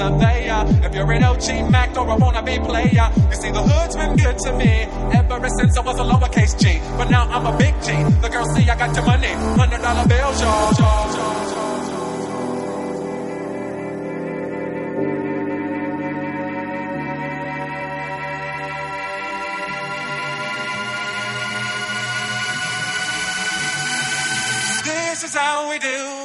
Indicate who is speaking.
Speaker 1: If you're an OG Mac or a wannabe player, you see the hood's been good to me ever since I was a lowercase G. But now I'm a big G. The girls see I got your money, hundred dollar bills, y'all. This is how we do